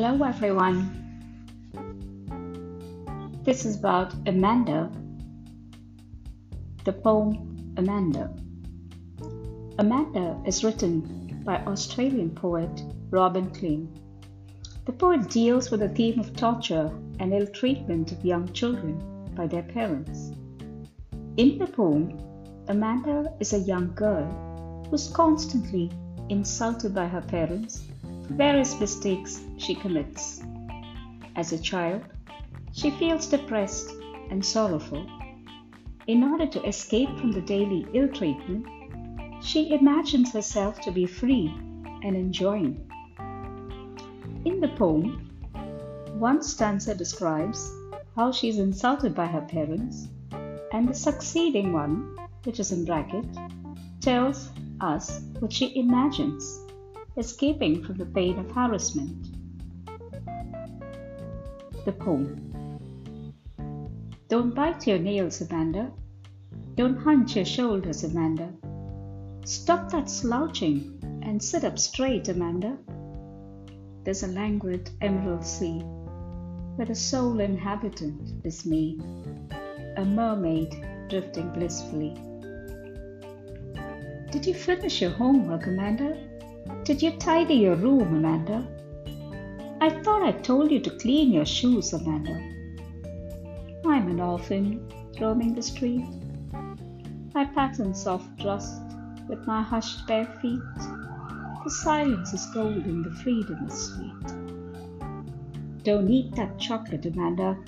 Hello, everyone. This is about Amanda, the poem Amanda. Amanda is written by Australian poet Robin Klein. The poet deals with the theme of torture and ill treatment of young children by their parents. In the poem, Amanda is a young girl who's constantly insulted by her parents various mistakes she commits. As a child, she feels depressed and sorrowful. In order to escape from the daily ill treatment, she imagines herself to be free and enjoying. In the poem, one stanza describes how she is insulted by her parents, and the succeeding one, which is in bracket, tells us what she imagines, escaping from the pain of harassment. The poem Don't bite your nails, Amanda. Don't hunch your shoulders, Amanda. Stop that slouching and sit up straight, Amanda. There's a languid emerald sea where the sole inhabitant is me, a mermaid drifting blissfully. Did you finish your homework, Amanda? Did you tidy your room, Amanda? I thought I told you to clean your shoes, Amanda. I'm an orphan roaming the street. I pattern soft rust with my hushed bare feet. The silence is golden, the freedom is sweet. Don't eat that chocolate, Amanda.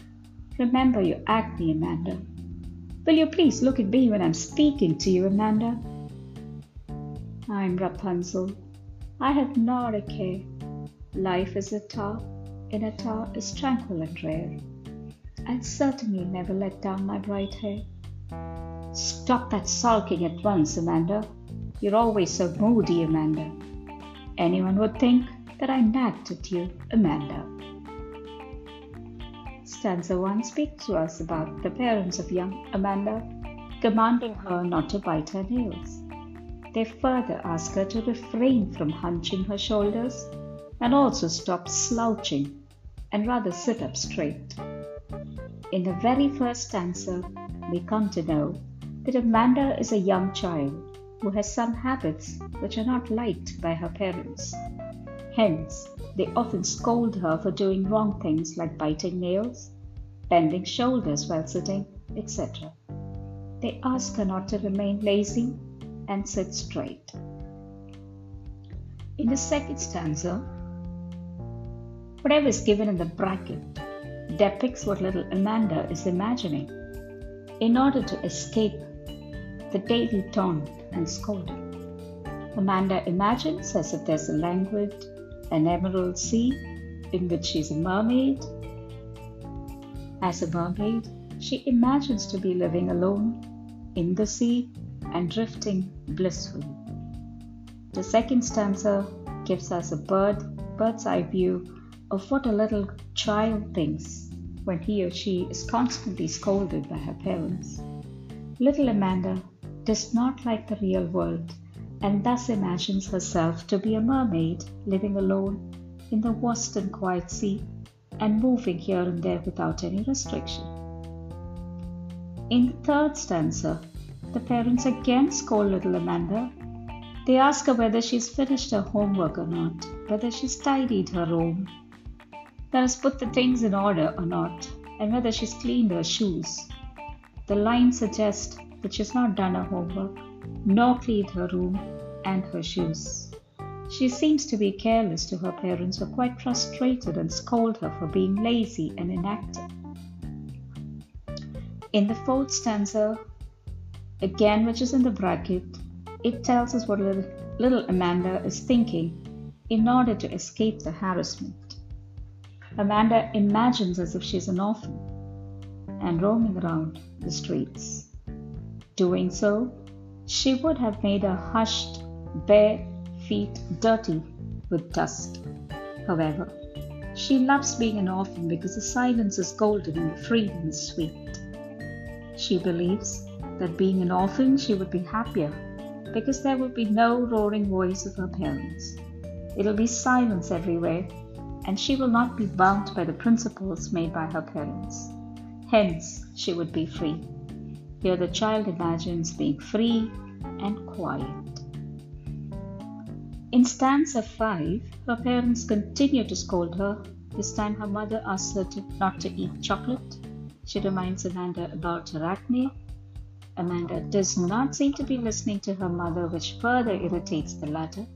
Remember your acne, Amanda. Will you please look at me when I'm speaking to you, Amanda? I'm Rapunzel. I have not a care. Life is a tar, in a tar is tranquil and rare. I'll certainly never let down my bright hair. Stop that sulking at once, Amanda. You're always so moody, Amanda. Anyone would think that I nagged at you, Amanda. Stanza 1 speaks to us about the parents of young Amanda commanding her not to bite her nails. They further ask her to refrain from hunching her shoulders and also stop slouching and rather sit up straight. In the very first stanza, we come to know that Amanda is a young child who has some habits which are not liked by her parents. Hence, they often scold her for doing wrong things like biting nails, bending shoulders while sitting, etc. They ask her not to remain lazy and sit straight. In the second stanza, whatever is given in the bracket depicts what little Amanda is imagining in order to escape the daily taunt and scolding. Amanda imagines as if there's a languid an emerald sea in which she's a mermaid. As a mermaid, she imagines to be living alone in the sea and drifting blissfully. The second stanza gives us a bird, bird's eye view of what a little child thinks when he or she is constantly scolded by her parents. Little Amanda does not like the real world and thus imagines herself to be a mermaid living alone in the vast and quiet sea and moving here and there without any restriction. In the third stanza, the parents again scold little Amanda. They ask her whether she's finished her homework or not, whether she's tidied her room, that has put the things in order or not, and whether she's cleaned her shoes. The lines suggest that she's not done her homework, nor cleaned her room and her shoes. She seems to be careless to her parents who are quite frustrated and scold her for being lazy and inactive. In the fourth stanza, again which is in the bracket, it tells us what little, Amanda is thinking in order to escape the harassment. Amanda imagines as if she's an orphan and roaming around the streets. Doing so, she would have made her hushed, bare feet dirty with dust. However, she loves being an orphan because the silence is golden and the freedom is sweet. She believes that being an orphan she would be happier because there would be no roaring voice of her parents. It'll be silence everywhere, and she will not be bound by the principles made by her parents. Hence, she would be free. Here, the child imagines being free and quiet. In stanza 5, her parents continue to scold her. This time, her mother asks her to, not to eat chocolate. She reminds Amanda about her acne. Amanda does not seem to be listening to her mother, which further irritates the latter.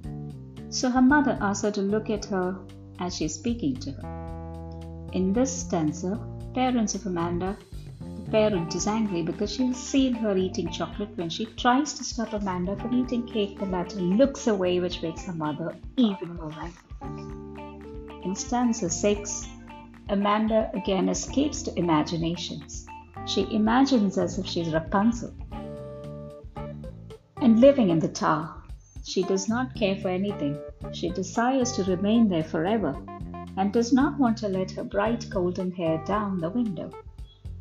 So her mother asks her to look at her as she is speaking to her. In this stanza, parents of Amanda, the parent is angry because she has seen her eating chocolate. When she tries to stop Amanda from eating cake, the latter looks away, which makes her mother even more angry. In stanza 6, Amanda again escapes to imaginations. She imagines as if she's Rapunzel and living in the tower. She does not care for anything. She desires to remain there forever and does not want to let her bright golden hair down the window.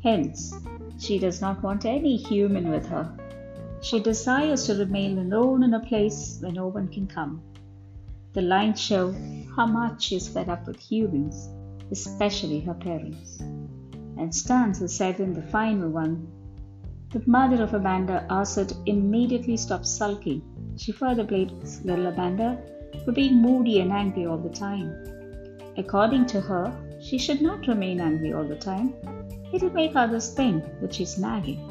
Hence, she does not want any human with her. She desires to remain alone in a place where no one can come. The lines show how much she is fed up with humans, especially her parents. And stanza 7, the final one, the mother of Amanda to immediately stop sulking she further blames little Amanda for being moody and angry all the time. According to her, she should not remain angry all the time. It'll make others think that she's nagging.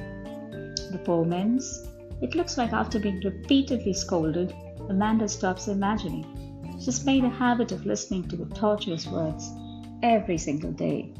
The poor men's. It looks like after being repeatedly scolded, Amanda stops imagining. She's made a habit of listening to the torturous words every single day.